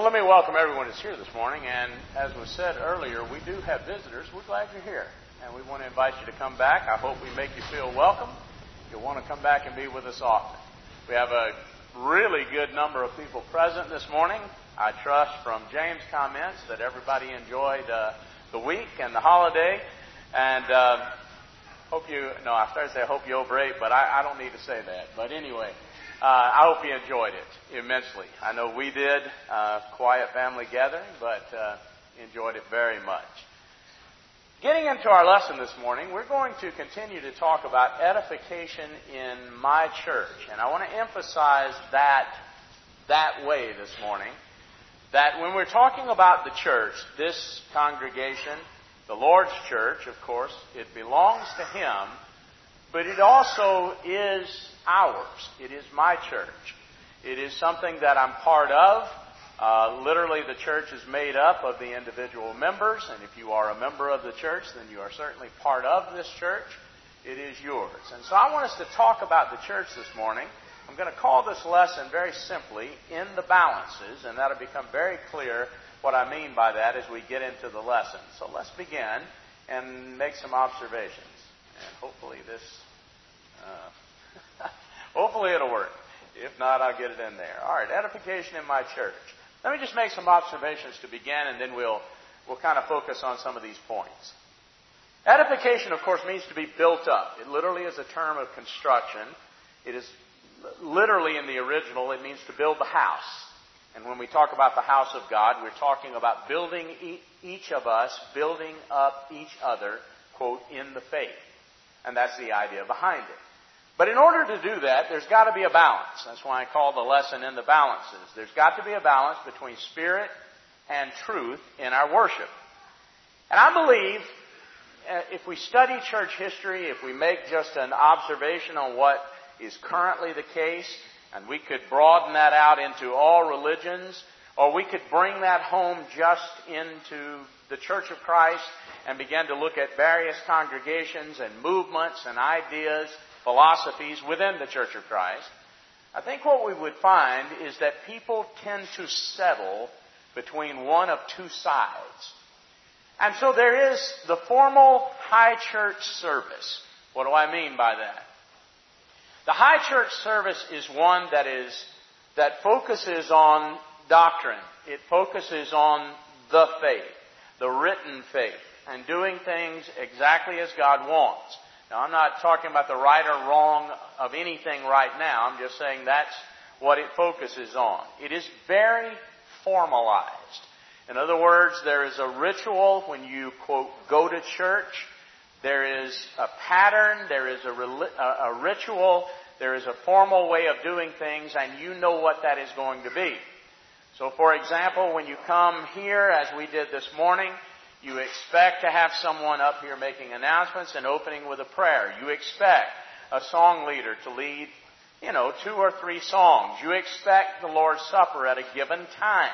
Well, let me welcome everyone who's here this morning. And as was said earlier, we do have visitors. We're glad you're here. And we want to invite you to come back. I hope we make you feel welcome. You'll want to come back and be with us often. We have a really good number of people present this morning. I trust from James' comments that everybody enjoyed uh, the week and the holiday. And uh, hope you, no, I started to say, hope you overate, but I, I don't need to say that. But anyway, uh, I hope you enjoyed it immensely. I know we did, uh, quiet family gathering, but uh, enjoyed it very much. Getting into our lesson this morning, we're going to continue to talk about edification in my church, and I want to emphasize that that way this morning. That when we're talking about the church, this congregation, the Lord's church, of course, it belongs to Him, but it also is ours. It is my church. It is something that I'm part of. Uh, literally, the church is made up of the individual members, and if you are a member of the church, then you are certainly part of this church. It is yours. And so I want us to talk about the church this morning. I'm going to call this lesson very simply In the Balances, and that'll become very clear what I mean by that as we get into the lesson. So let's begin and make some observations. And hopefully this uh, Hopefully it'll work. If not, I'll get it in there. All right, edification in my church. Let me just make some observations to begin, and then we'll, we'll kind of focus on some of these points. Edification, of course, means to be built up. It literally is a term of construction. It is literally in the original, it means to build the house. And when we talk about the house of God, we're talking about building each of us, building up each other, quote, in the faith. And that's the idea behind it. But in order to do that, there's got to be a balance. That's why I call the lesson in the balances. There's got to be a balance between spirit and truth in our worship. And I believe uh, if we study church history, if we make just an observation on what is currently the case, and we could broaden that out into all religions, or we could bring that home just into the Church of Christ and begin to look at various congregations and movements and ideas philosophies within the Church of Christ, I think what we would find is that people tend to settle between one of two sides. And so there is the formal high church service. What do I mean by that? The high church service is one that is that focuses on doctrine. It focuses on the faith, the written faith, and doing things exactly as God wants. Now, I'm not talking about the right or wrong of anything right now. I'm just saying that's what it focuses on. It is very formalized. In other words, there is a ritual when you, quote, go to church. There is a pattern. There is a, a ritual. There is a formal way of doing things, and you know what that is going to be. So, for example, when you come here, as we did this morning, you expect to have someone up here making announcements and opening with a prayer. You expect a song leader to lead, you know, two or three songs. You expect the Lord's Supper at a given time.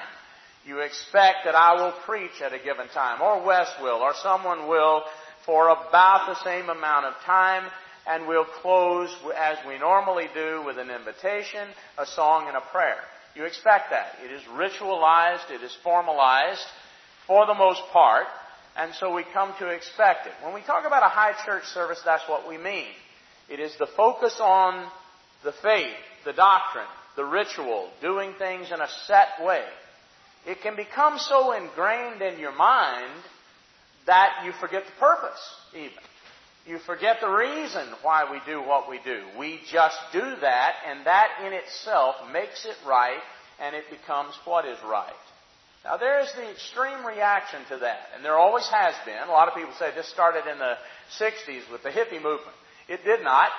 You expect that I will preach at a given time, or Wes will, or someone will for about the same amount of time, and we'll close as we normally do with an invitation, a song, and a prayer. You expect that. It is ritualized, it is formalized, for the most part, and so we come to expect it. When we talk about a high church service, that's what we mean. It is the focus on the faith, the doctrine, the ritual, doing things in a set way. It can become so ingrained in your mind that you forget the purpose, even. You forget the reason why we do what we do. We just do that, and that in itself makes it right, and it becomes what is right. Now, there's the extreme reaction to that, and there always has been. A lot of people say this started in the 60s with the hippie movement. It did not.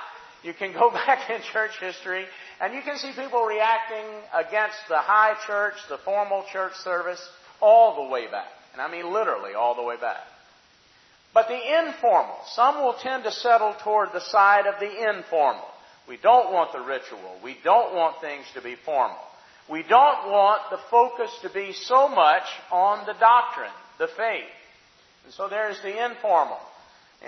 You can go back in church history, and you can see people reacting against the high church, the formal church service, all the way back. And I mean literally all the way back. But the informal, some will tend to settle toward the side of the informal. We don't want the ritual. We don't want things to be formal. We don't want the focus to be so much on the doctrine, the faith. And so there's the informal.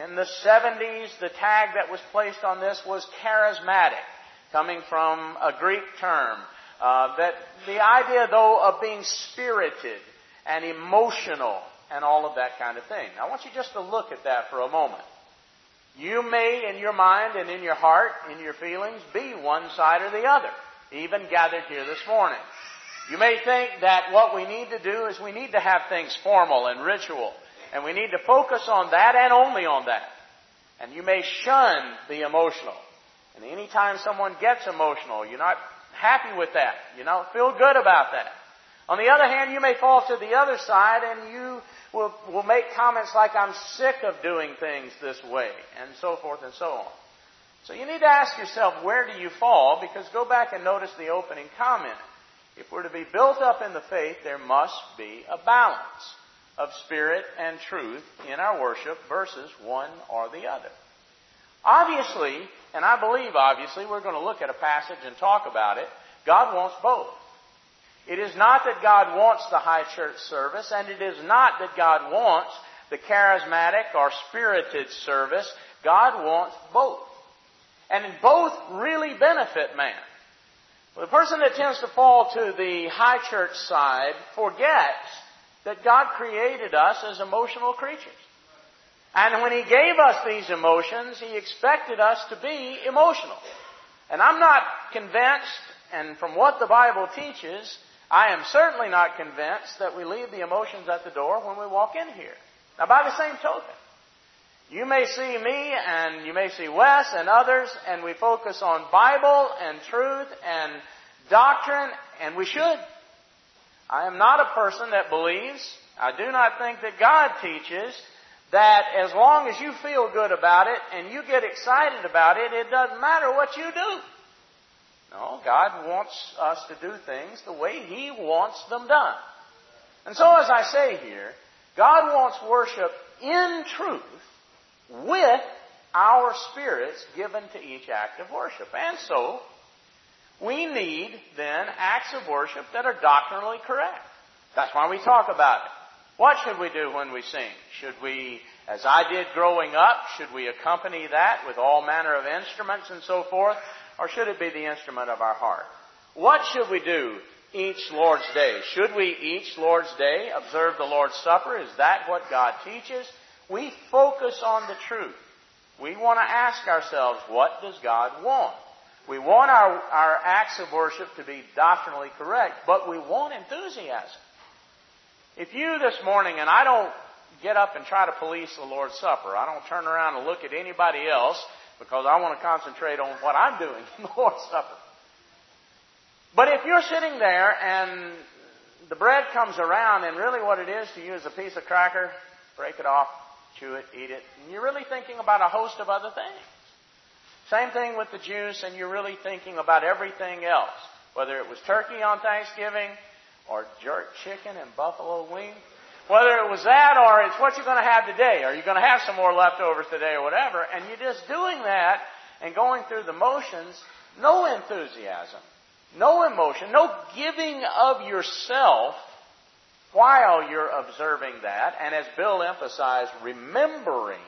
In the 70s, the tag that was placed on this was charismatic, coming from a Greek term, Uh, that the idea, though, of being spirited and emotional and all of that kind of thing. I want you just to look at that for a moment. You may, in your mind and in your heart, in your feelings, be one side or the other, even gathered here this morning. You may think that what we need to do is we need to have things formal and ritual, and we need to focus on that and only on that. And you may shun the emotional. And anytime someone gets emotional, you're not happy with that. You don't feel good about that. On the other hand, you may fall to the other side and you will, will make comments like, I'm sick of doing things this way, and so forth and so on. So you need to ask yourself, where do you fall? Because go back and notice the opening comment. If we're to be built up in the faith, there must be a balance of spirit and truth in our worship versus one or the other. Obviously, and I believe obviously, we're going to look at a passage and talk about it. God wants both. It is not that God wants the high church service, and it is not that God wants the charismatic or spirited service. God wants both. And both really benefit man. The person that tends to fall to the high church side forgets that God created us as emotional creatures. And when He gave us these emotions, He expected us to be emotional. And I'm not convinced, and from what the Bible teaches, I am certainly not convinced that we leave the emotions at the door when we walk in here. Now, by the same token, you may see me and you may see Wes and others, and we focus on Bible and truth and doctrine, and we should. I am not a person that believes, I do not think that God teaches that as long as you feel good about it and you get excited about it, it doesn't matter what you do. No, God wants us to do things the way He wants them done. And so, as I say here, God wants worship in truth with our spirits given to each act of worship. And so, we need then acts of worship that are doctrinally correct. That's why we talk about it. What should we do when we sing? Should we, as I did growing up, should we accompany that with all manner of instruments and so forth? Or should it be the instrument of our heart? What should we do each Lord's Day? Should we each Lord's Day observe the Lord's Supper? Is that what God teaches? We focus on the truth. We want to ask ourselves, what does God want? We want our, our acts of worship to be doctrinally correct, but we want enthusiasm. If you this morning, and I don't get up and try to police the Lord's Supper, I don't turn around and look at anybody else because I want to concentrate on what I'm doing in the Lord's Supper. But if you're sitting there and the bread comes around and really what it is to you is a piece of cracker, break it off, chew it, eat it, and you're really thinking about a host of other things. Same thing with the juice, and you're really thinking about everything else. Whether it was turkey on Thanksgiving, or jerk chicken and buffalo wings, whether it was that or it's what you're going to have today. Are you going to have some more leftovers today or whatever? And you're just doing that and going through the motions, no enthusiasm, no emotion, no giving of yourself while you're observing that. And as Bill emphasized, remembering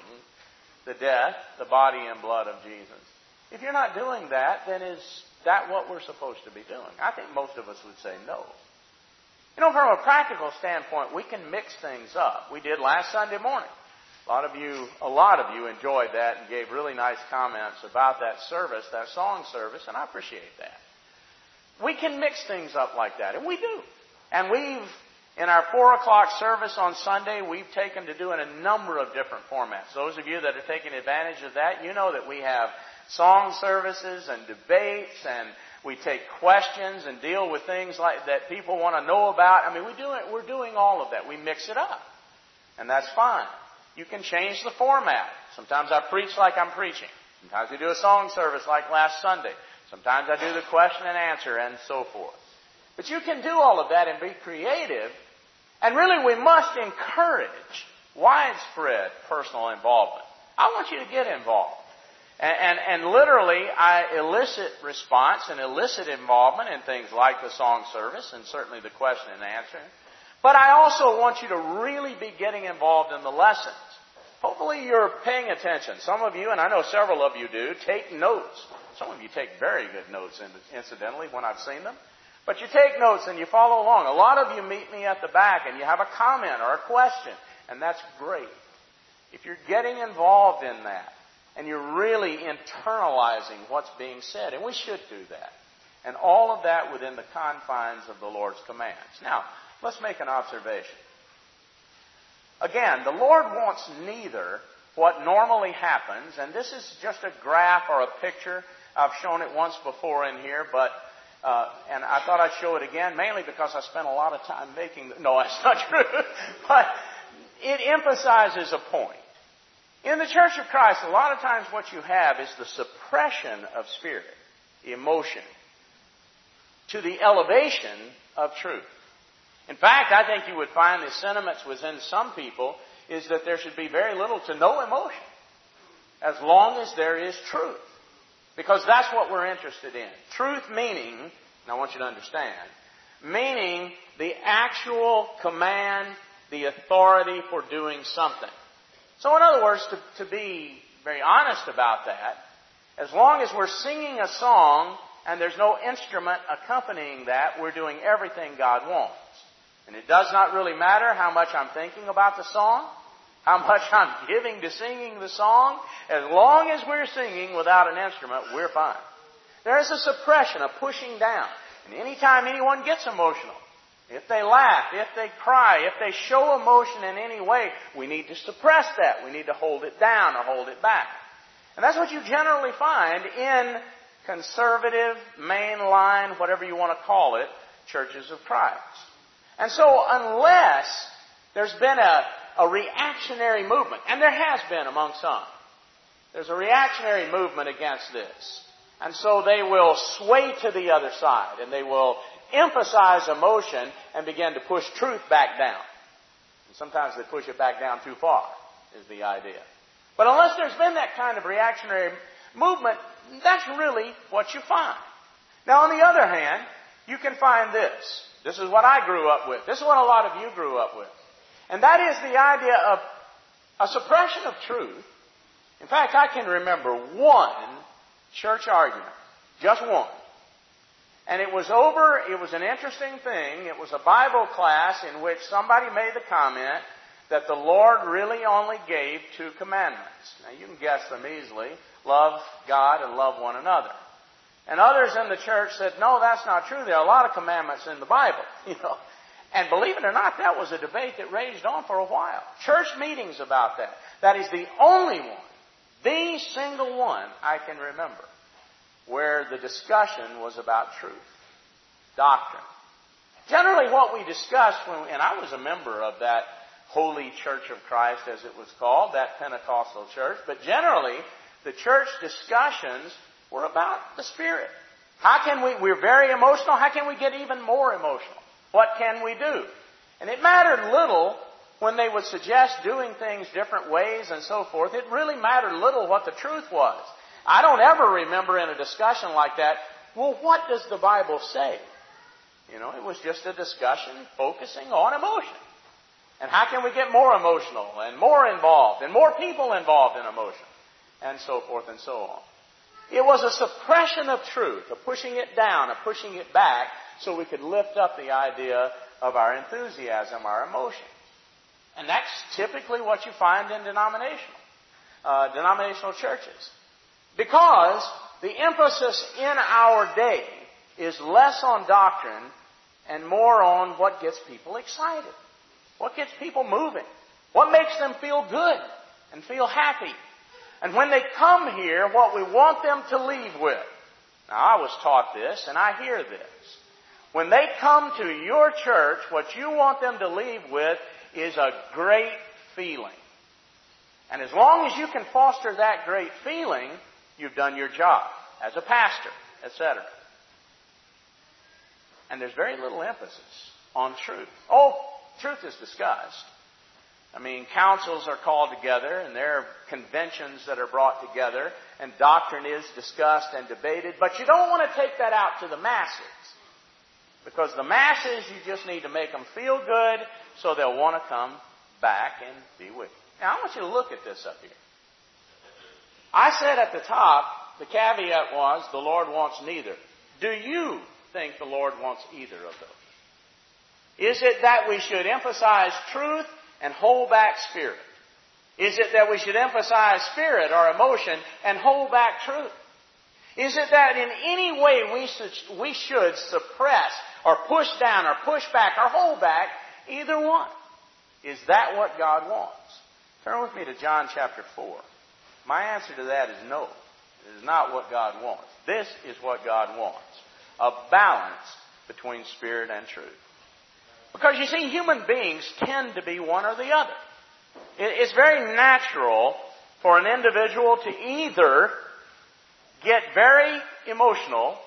the death, the body and blood of Jesus. If you're not doing that, then is that what we're supposed to be doing? I think most of us would say no. You know, from a practical standpoint, we can mix things up. We did last Sunday morning. A lot of you, a lot of you enjoyed that and gave really nice comments about that service, that song service, and I appreciate that. We can mix things up like that, and we do. And we've, in our four o'clock service on Sunday, we've taken to doing a number of different formats. Those of you that are taking advantage of that, you know that we have song services and debates and we take questions and deal with things like that people want to know about. I mean, we do it, we're doing all of that. We mix it up. And that's fine. You can change the format. Sometimes I preach like I'm preaching. Sometimes we do a song service like last Sunday. Sometimes I do the question and answer and so forth. But you can do all of that and be creative. And really we must encourage widespread personal involvement. I want you to get involved. And, and, and, literally, I elicit response and elicit involvement in things like the song service and certainly the question and answer. But I also want you to really be getting involved in the lessons. Hopefully you're paying attention. Some of you, and I know several of you do, take notes. Some of you take very good notes, incidentally, when I've seen them. But you take notes and you follow along. A lot of you meet me at the back and you have a comment or a question, and that's great. If you're getting involved in that and you're really internalizing what's being said, and we should do that, and all of that within the confines of the Lord's commands. Now, let's make an observation. Again, the Lord wants neither what normally happens, and this is just a graph or a picture. I've shown it once before in here, but uh, and I thought I'd show it again, mainly because I spent a lot of time making. The, no, that's not true. but it emphasizes a point. In the Church of Christ, a lot of times what you have is the suppression of spirit, emotion, to the elevation of truth. In fact, I think you would find the sentiments within some people is that there should be very little to no emotion as long as there is truth. Because that's what we're interested in. Truth meaning, and I want you to understand, meaning the actual command, the authority for doing something. So in other words, to, to be very honest about that, as long as we're singing a song and there's no instrument accompanying that, we're doing everything God wants. And it does not really matter how much I'm thinking about the song, how much I'm giving to singing the song. As long as we're singing without an instrument, we're fine. There is a suppression, a pushing down. And anytime anyone gets emotional, if they laugh, if they cry, if they show emotion in any way, we need to suppress that. We need to hold it down or hold it back. And that's what you generally find in conservative, mainline, whatever you want to call it, churches of Christ. And so unless there's been a, a reactionary movement, and there has been among some, there's a reactionary movement against this. And so they will sway to the other side and they will emphasize emotion and begin to push truth back down. And sometimes they push it back down too far, is the idea. But unless there's been that kind of reactionary movement, that's really what you find. Now, on the other hand, you can find this. This is what I grew up with. This is what a lot of you grew up with. And that is the idea of a suppression of truth. In fact, I can remember one church argument. Just one. And it was over, it was an interesting thing. It was a Bible class in which somebody made the comment that the Lord really only gave two commandments. Now you can guess them easily. Love God and love one another. And others in the church said, no, that's not true. There are a lot of commandments in the Bible, you know. And believe it or not, that was a debate that raged on for a while. Church meetings about that. That is the only one, the single one I can remember where the discussion was about truth, doctrine. Generally, what we discussed, when, and I was a member of that Holy Church of Christ, as it was called, that Pentecostal church, but generally, the church discussions were about the Spirit. How can we, we're very emotional, how can we get even more emotional? What can we do? And it mattered little when they would suggest doing things different ways and so forth. It really mattered little what the truth was. I don't ever remember in a discussion like that, well, what does the Bible say? You know, it was just a discussion focusing on emotion. And how can we get more emotional and more involved and more people involved in emotion? And so forth and so on. It was a suppression of truth, a pushing it down, a pushing it back, so we could lift up the idea of our enthusiasm, our emotion. And that's typically what you find in denominational, uh, denominational churches. Because the emphasis in our day is less on doctrine and more on what gets people excited. What gets people moving. What makes them feel good and feel happy. And when they come here, what we want them to leave with. Now, I was taught this, and I hear this. When they come to your church, what you want them to leave with is a great feeling. And as long as you can foster that great feeling, you've done your job as a pastor, etc. And there's very little emphasis on truth. Oh, truth is discussed. I mean, councils are called together and there are conventions that are brought together and doctrine is discussed and debated, but you don't want to take that out to the masses. Because the masses, you just need to make them feel good so they'll want to come back and be with you. Now, I want you to look at this up here. I said at the top, the caveat was, the Lord wants neither. Do you think the Lord wants either of those? Is it that we should emphasize truth and hold back spirit? Is it that we should emphasize spirit or emotion and hold back truth? Is it that in any way we should, we should suppress or push down or push back or hold back either one? Is that what God wants? Turn with me to John chapter 4. My answer to that is no. It is not what God wants. This is what God wants. A balance between spirit and truth. Because you see, human beings tend to be one or the other. It's very natural for an individual to either get very emotional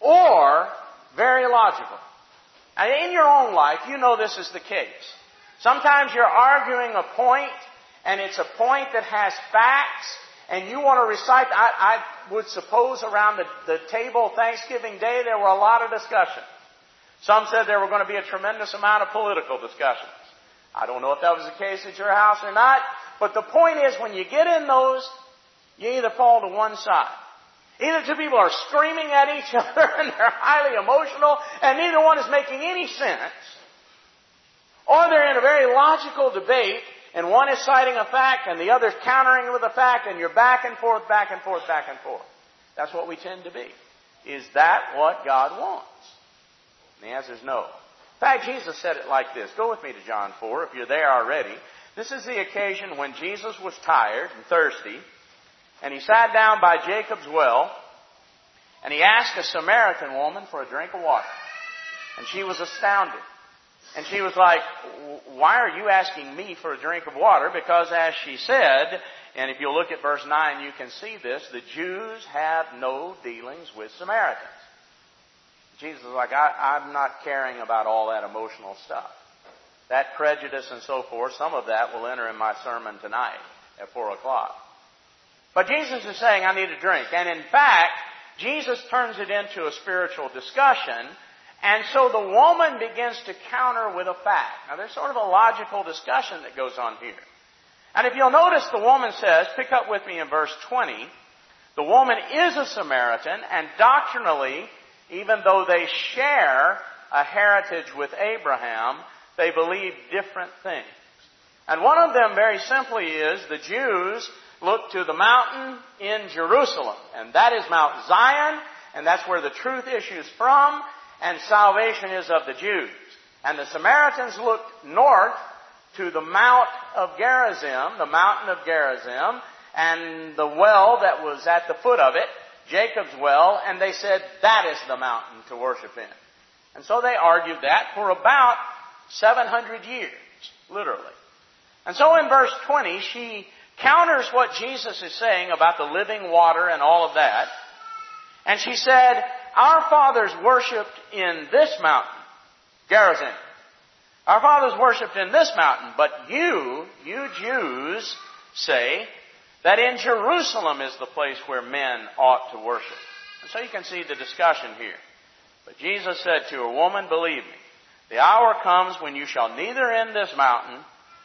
or very logical. And in your own life, you know this is the case. Sometimes you're arguing a point, and it's a point that has facts, and you want to recite. I, I would suppose around the, the table Thanksgiving Day there were a lot of discussions. Some said there were going to be a tremendous amount of political discussions. I don't know if that was the case at your house or not, but the point is when you get in those, you either fall to one side. Either two people are screaming at each other and they're highly emotional and neither one is making any sense, or they're in a very logical debate and one is citing a fact and the other's countering with a fact and you're back and forth, back and forth, back and forth. That's what we tend to be. Is that what God wants? And the answer is no. In fact, Jesus said it like this. Go with me to John 4 if you're there already. This is the occasion when Jesus was tired and thirsty, and he sat down by Jacob's well, and he asked a Samaritan woman for a drink of water. And she was astounded. And she was like, Why are you asking me for a drink of water? Because as she said, and if you look at verse 9, you can see this, the Jews have no dealings with Samaritans. Jesus is like, I, I'm not caring about all that emotional stuff. That prejudice and so forth, some of that will enter in my sermon tonight at 4 o'clock. But Jesus is saying, I need a drink. And in fact, Jesus turns it into a spiritual discussion. And so the woman begins to counter with a fact. Now there's sort of a logical discussion that goes on here. And if you'll notice, the woman says, pick up with me in verse 20, the woman is a Samaritan, and doctrinally, even though they share a heritage with Abraham, they believe different things. And one of them, very simply, is the Jews look to the mountain in Jerusalem, and that is Mount Zion, and that's where the truth issues from, and salvation is of the Jews. And the Samaritans looked north to the Mount of Gerizim, the mountain of Gerizim, and the well that was at the foot of it, Jacob's well, and they said, that is the mountain to worship in. And so they argued that for about 700 years, literally. And so in verse 20, she counters what Jesus is saying about the living water and all of that. And she said, Our fathers worshipped in this mountain, Gerizim. Our fathers worshipped in this mountain, but you, you Jews, say that in Jerusalem is the place where men ought to worship. And so you can see the discussion here. But Jesus said to a woman, believe me, the hour comes when you shall neither in this mountain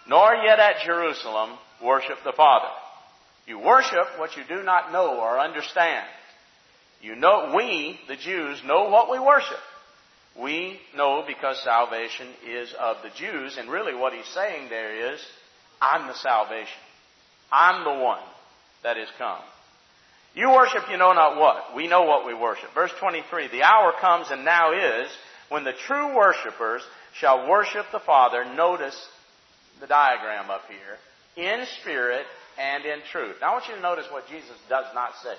nor yet at Jerusalem worship the Father. You worship what you do not know or understand. You know, we, the Jews, know what we worship. We know because salvation is of the Jews, and really what he's saying there is, I'm the salvation. I'm the one that is come. You worship you know not what. We know what we worship. Verse 23, the hour comes and now is when the true worshippers shall worship the Father. Notice the diagram up here. In spirit and in truth. Now I want you to notice what Jesus does not say.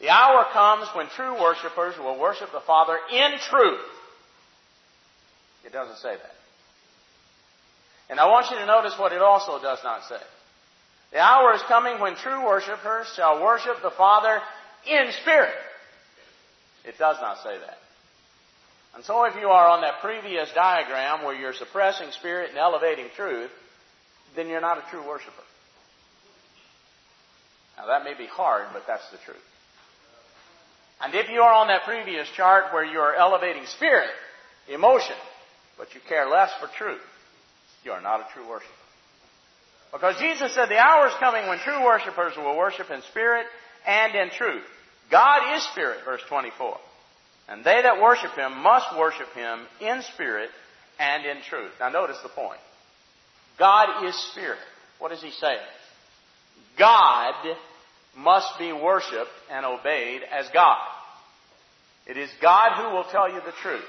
The hour comes when true worshippers will worship the Father in truth. It doesn't say that. And I want you to notice what it also does not say. The hour is coming when true worshippers shall worship the Father in spirit. It does not say that. And so if you are on that previous diagram where you're suppressing spirit and elevating truth, then you're not a true worshiper. Now that may be hard, but that's the truth. And if you are on that previous chart where you are elevating spirit, emotion, but you care less for truth, you are not a true worshiper. Because Jesus said the hour is coming when true worshippers will worship in spirit and in truth. God is spirit, verse 24. And they that worship him must worship him in spirit and in truth. Now notice the point. God is spirit. What does he say? God must be worshiped and obeyed as God. It is God who will tell you the truth.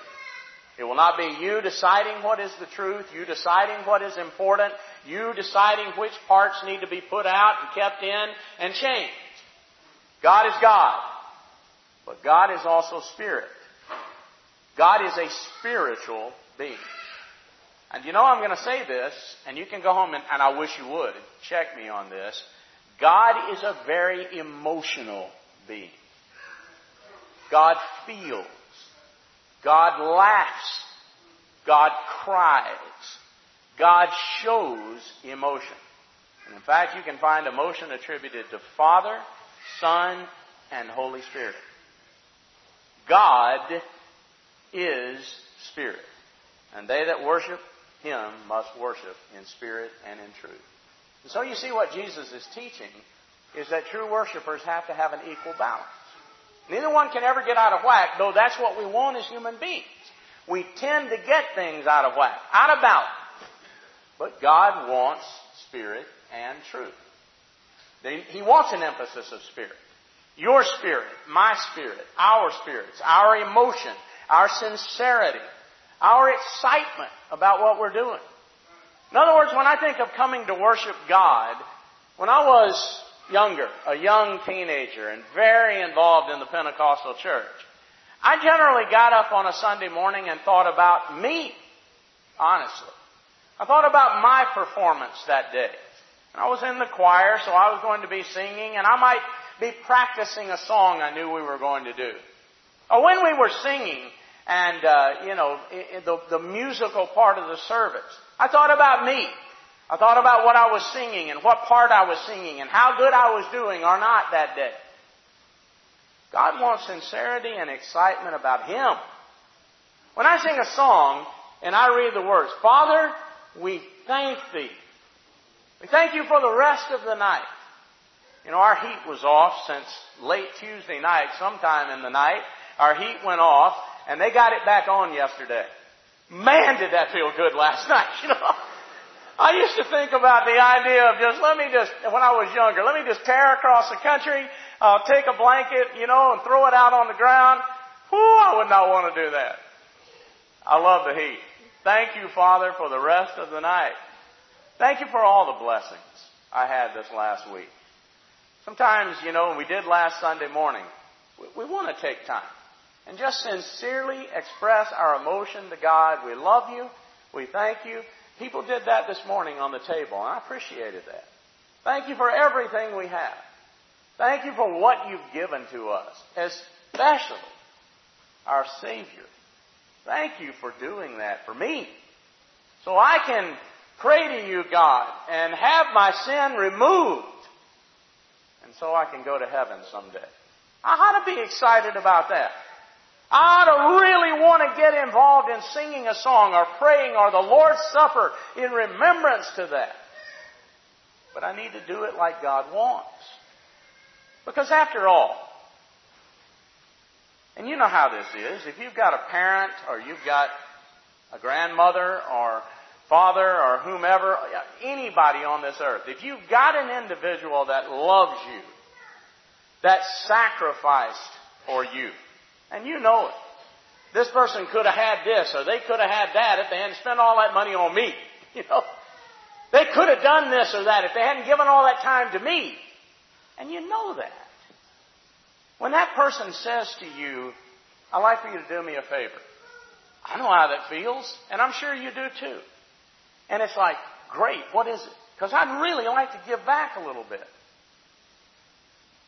It will not be you deciding what is the truth, you deciding what is important, you deciding which parts need to be put out and kept in and changed. God is God. But God is also spirit. God is a spiritual being. And you know I'm going to say this, and you can go home and, and I wish you would check me on this. God is a very emotional being. God feels. God laughs. God cries. God shows emotion. And in fact, you can find emotion attributed to Father, Son, and Holy Spirit. God is Spirit. And they that worship Him must worship in spirit and in truth. And so you see what Jesus is teaching is that true worshipers have to have an equal balance. Neither one can ever get out of whack, though that's what we want as human beings. We tend to get things out of whack, out of balance. But God wants spirit and truth. He wants an emphasis of spirit. Your spirit, my spirit, our spirits, our emotion, our sincerity, our excitement about what we're doing. In other words, when I think of coming to worship God, when I was younger, a young teenager, and very involved in the Pentecostal church, I generally got up on a Sunday morning and thought about me, honestly. I thought about my performance that day. And I was in the choir, so I was going to be singing, and I might be practicing a song I knew we were going to do. Or when we were singing, and uh, you know, the, the musical part of the service, I thought about me. I thought about what I was singing and what part I was singing and how good I was doing or not that day. God wants sincerity and excitement about Him. When I sing a song and I read the words, Father, we thank Thee. We thank You for the rest of the night. You know, our heat was off since late Tuesday night, sometime in the night. Our heat went off and they got it back on yesterday. Man, did that feel good last night, you know. I used to think about the idea of just, let me just, when I was younger, let me just tear across the country, uh, take a blanket, you know, and throw it out on the ground. Whew, I would not want to do that. I love the heat. Thank you, Father, for the rest of the night. Thank you for all the blessings I had this last week. Sometimes, you know, we did last Sunday morning, we, we want to take time and just sincerely express our emotion to God. We love you. We thank you. People did that this morning on the table, and I appreciated that. Thank you for everything we have. Thank you for what you've given to us, especially our Savior. Thank you for doing that for me. So I can pray to you, God, and have my sin removed. And so I can go to heaven someday. I ought to be excited about that. I to really want to get involved in singing a song or praying or the Lord's Supper in remembrance to that. But I need to do it like God wants. Because after all, and you know how this is, if you've got a parent or you've got a grandmother or father or whomever, anybody on this earth, if you've got an individual that loves you, that sacrificed for you, and you know it. This person could have had this or they could have had that if they hadn't spent all that money on me. You know? They could have done this or that if they hadn't given all that time to me. And you know that. When that person says to you, I'd like for you to do me a favor. I know how that feels, and I'm sure you do too. And it's like, great, what is it? Because I'd really like to give back a little bit.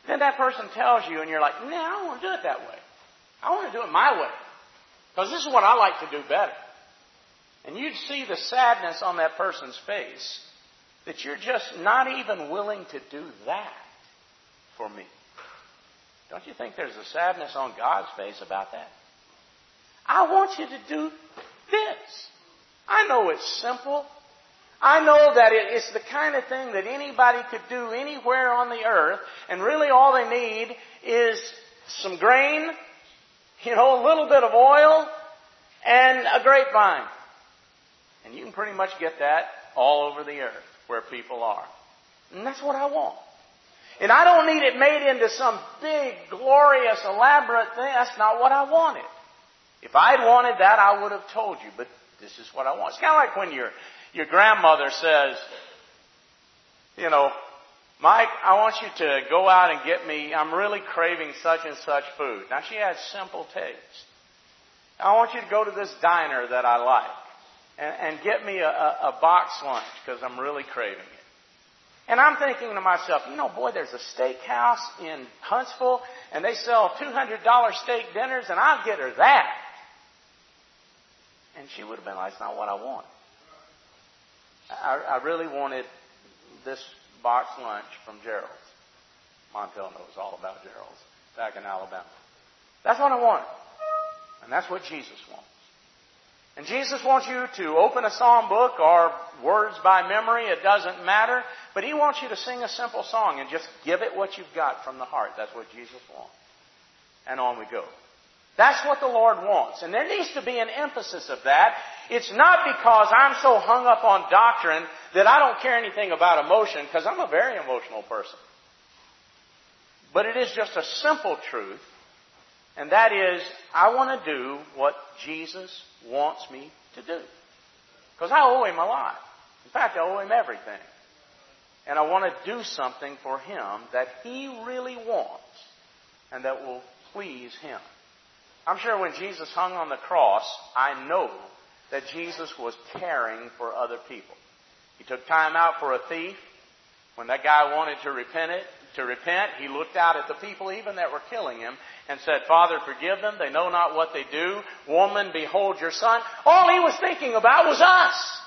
Then that person tells you, and you're like, nah, I don't want to do it that way. I want to do it my way. Because this is what I like to do better. And you'd see the sadness on that person's face that you're just not even willing to do that for me. Don't you think there's a sadness on God's face about that? I want you to do this. I know it's simple. I know that it's the kind of thing that anybody could do anywhere on the earth, and really all they need is some grain you know, a little bit of oil and a grapevine. And you can pretty much get that all over the earth where people are. And that's what I want. And I don't need it made into some big, glorious, elaborate thing. That's not what I wanted. If I'd wanted that, I would have told you, but this is what I want. It's kind of like when your, your grandmother says, you know, Mike, I want you to go out and get me, I'm really craving such and such food. Now she has simple taste. I want you to go to this diner that I like and, and get me a, a, a box lunch because I'm really craving it. And I'm thinking to myself, you know, boy, there's a steakhouse in Huntsville and they sell $200 steak dinners and I'll get her that. And she would have been like, that's not what I want. I, I really wanted this box lunch from Gerald's. Montel knows all about Gerald's back in Alabama. That's what I want. And that's what Jesus wants. And Jesus wants you to open a psalm book or words by memory, it doesn't matter. But He wants you to sing a simple song and just give it what you've got from the heart. That's what Jesus wants. And on we go. That's what the Lord wants. And there needs to be an emphasis of that. It's not because I'm so hung up on doctrine that I don't care anything about emotion, because I'm a very emotional person. But it is just a simple truth, and that is, I want to do what Jesus wants me to do. Because I owe Him a lot. In fact, I owe Him everything. And I want to do something for Him that He really wants and that will please Him. I'm sure when Jesus hung on the cross, I know that Jesus was caring for other people. He took time out for a thief. When that guy wanted to repent it, to repent, he looked out at the people even that were killing him and said, Father, forgive them. They know not what they do. Woman, behold your son. All he was thinking about was us.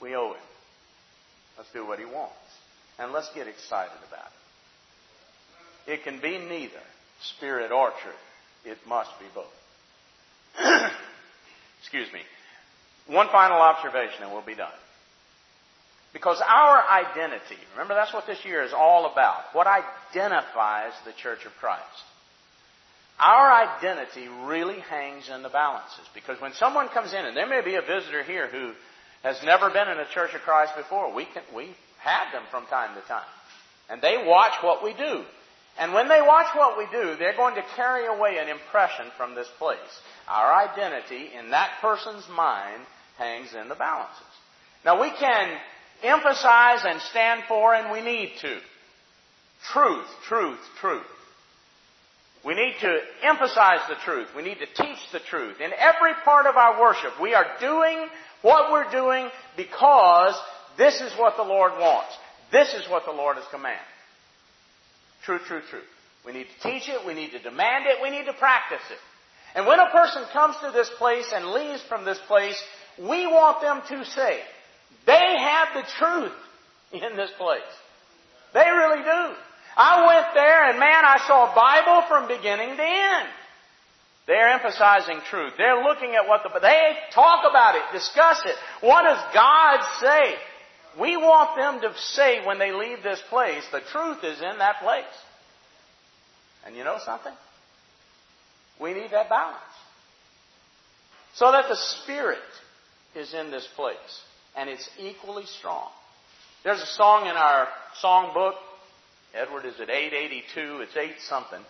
We owe him. Let's do what he wants. And let's get excited about it. It can be neither spirit or truth. It must be both. Excuse me. One final observation and we'll be done. Because our identity, remember that's what this year is all about. What identifies the Church of Christ. Our identity really hangs in the balances. Because when someone comes in, and there may be a visitor here who has never been in a Church of Christ before, we, can, we have them from time to time. And they watch what we do. And when they watch what we do, they're going to carry away an impression from this place. Our identity in that person's mind hangs in the balances. Now we can emphasize and stand for, and we need to. Truth, truth, truth. We need to emphasize the truth. We need to teach the truth. In every part of our worship, we are doing what we're doing because this is what the Lord wants. This is what the Lord has commanded. True, true, true. We need to teach it. We need to demand it. We need to practice it. And when a person comes to this place and leaves from this place, we want them to say, they have the truth in this place. They really do. I went there and man, I saw a Bible from beginning to end. They're emphasizing truth. They're looking at what the, they talk about it, discuss it. What does God say? We want them to say when they leave this place, the truth is in that place. And you know something? We need that balance. So that the Spirit is in this place. And it's equally strong. There's a song in our song book. Edward is at 882. It's 8 something.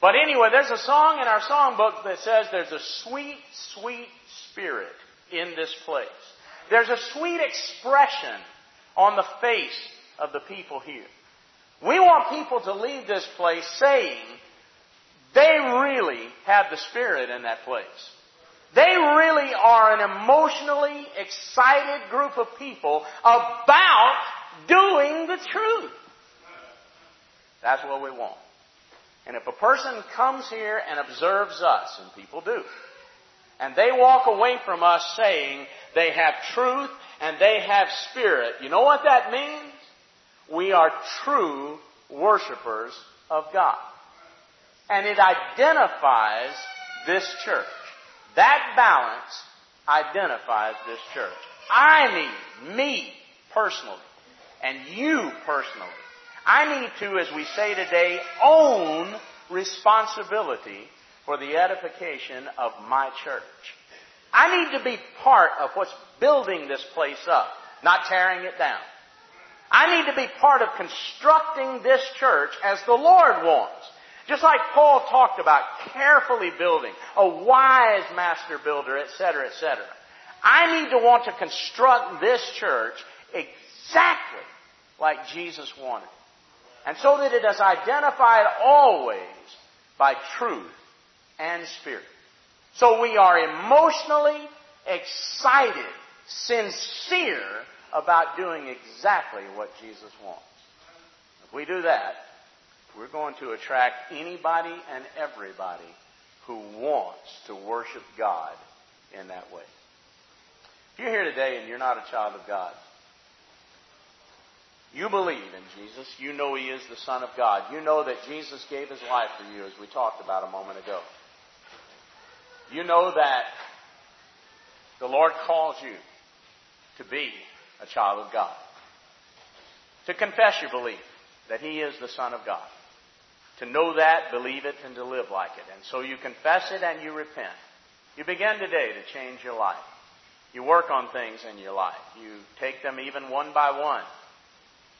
But anyway, there's a song in our song book that says there's a sweet, sweet spirit in this place. There's a sweet expression on the face of the people here. We want people to leave this place saying they really have the Spirit in that place. They really are an emotionally excited group of people about doing the truth. That's what we want. And if a person comes here and observes us, and people do, and they walk away from us saying they have truth and they have spirit, you know what that means? We are true worshipers of God. And it identifies this church. That balance identifies this church. I need me personally and you personally. I need to, as we say today, own responsibility for the edification of my church. I need to be part of what's building this place up, not tearing it down. I need to be part of constructing this church as the Lord wants. Just like Paul talked about carefully building, a wise master builder, etc., etc. I need to want to construct this church exactly like Jesus wanted. And so that it is identified always by truth and spirit. So we are emotionally excited, sincere about doing exactly what Jesus wants. If we do that, we're going to attract anybody and everybody who wants to worship God in that way. If you're here today and you're not a child of God, you believe in Jesus. You know He is the Son of God. You know that Jesus gave His life for you, as we talked about a moment ago. You know that the Lord calls you to be a child of God. To confess your belief that He is the Son of God. To know that, believe it, and to live like it. And so you confess it and you repent. You begin today to change your life. You work on things in your life. You take them even one by one.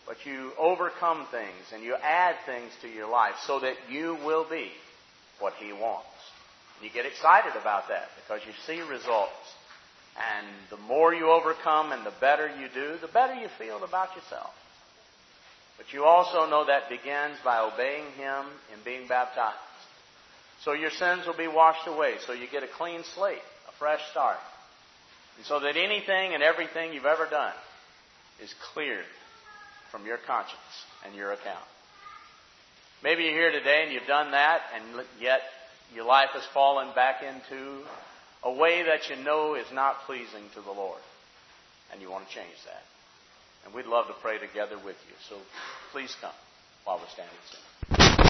But you overcome things and you add things to your life so that you will be what He wants. You get excited about that because you see results. And the more you overcome and the better you do, the better you feel about yourself. But you also know that begins by obeying Him and being baptized. So your sins will be washed away. So you get a clean slate, a fresh start. And so that anything and everything you've ever done is cleared from your conscience and your account. Maybe you're here today and you've done that, and yet your life has fallen back into a way that you know is not pleasing to the Lord. And you want to change that. And we'd love to pray together with you. So please come while we're standing still.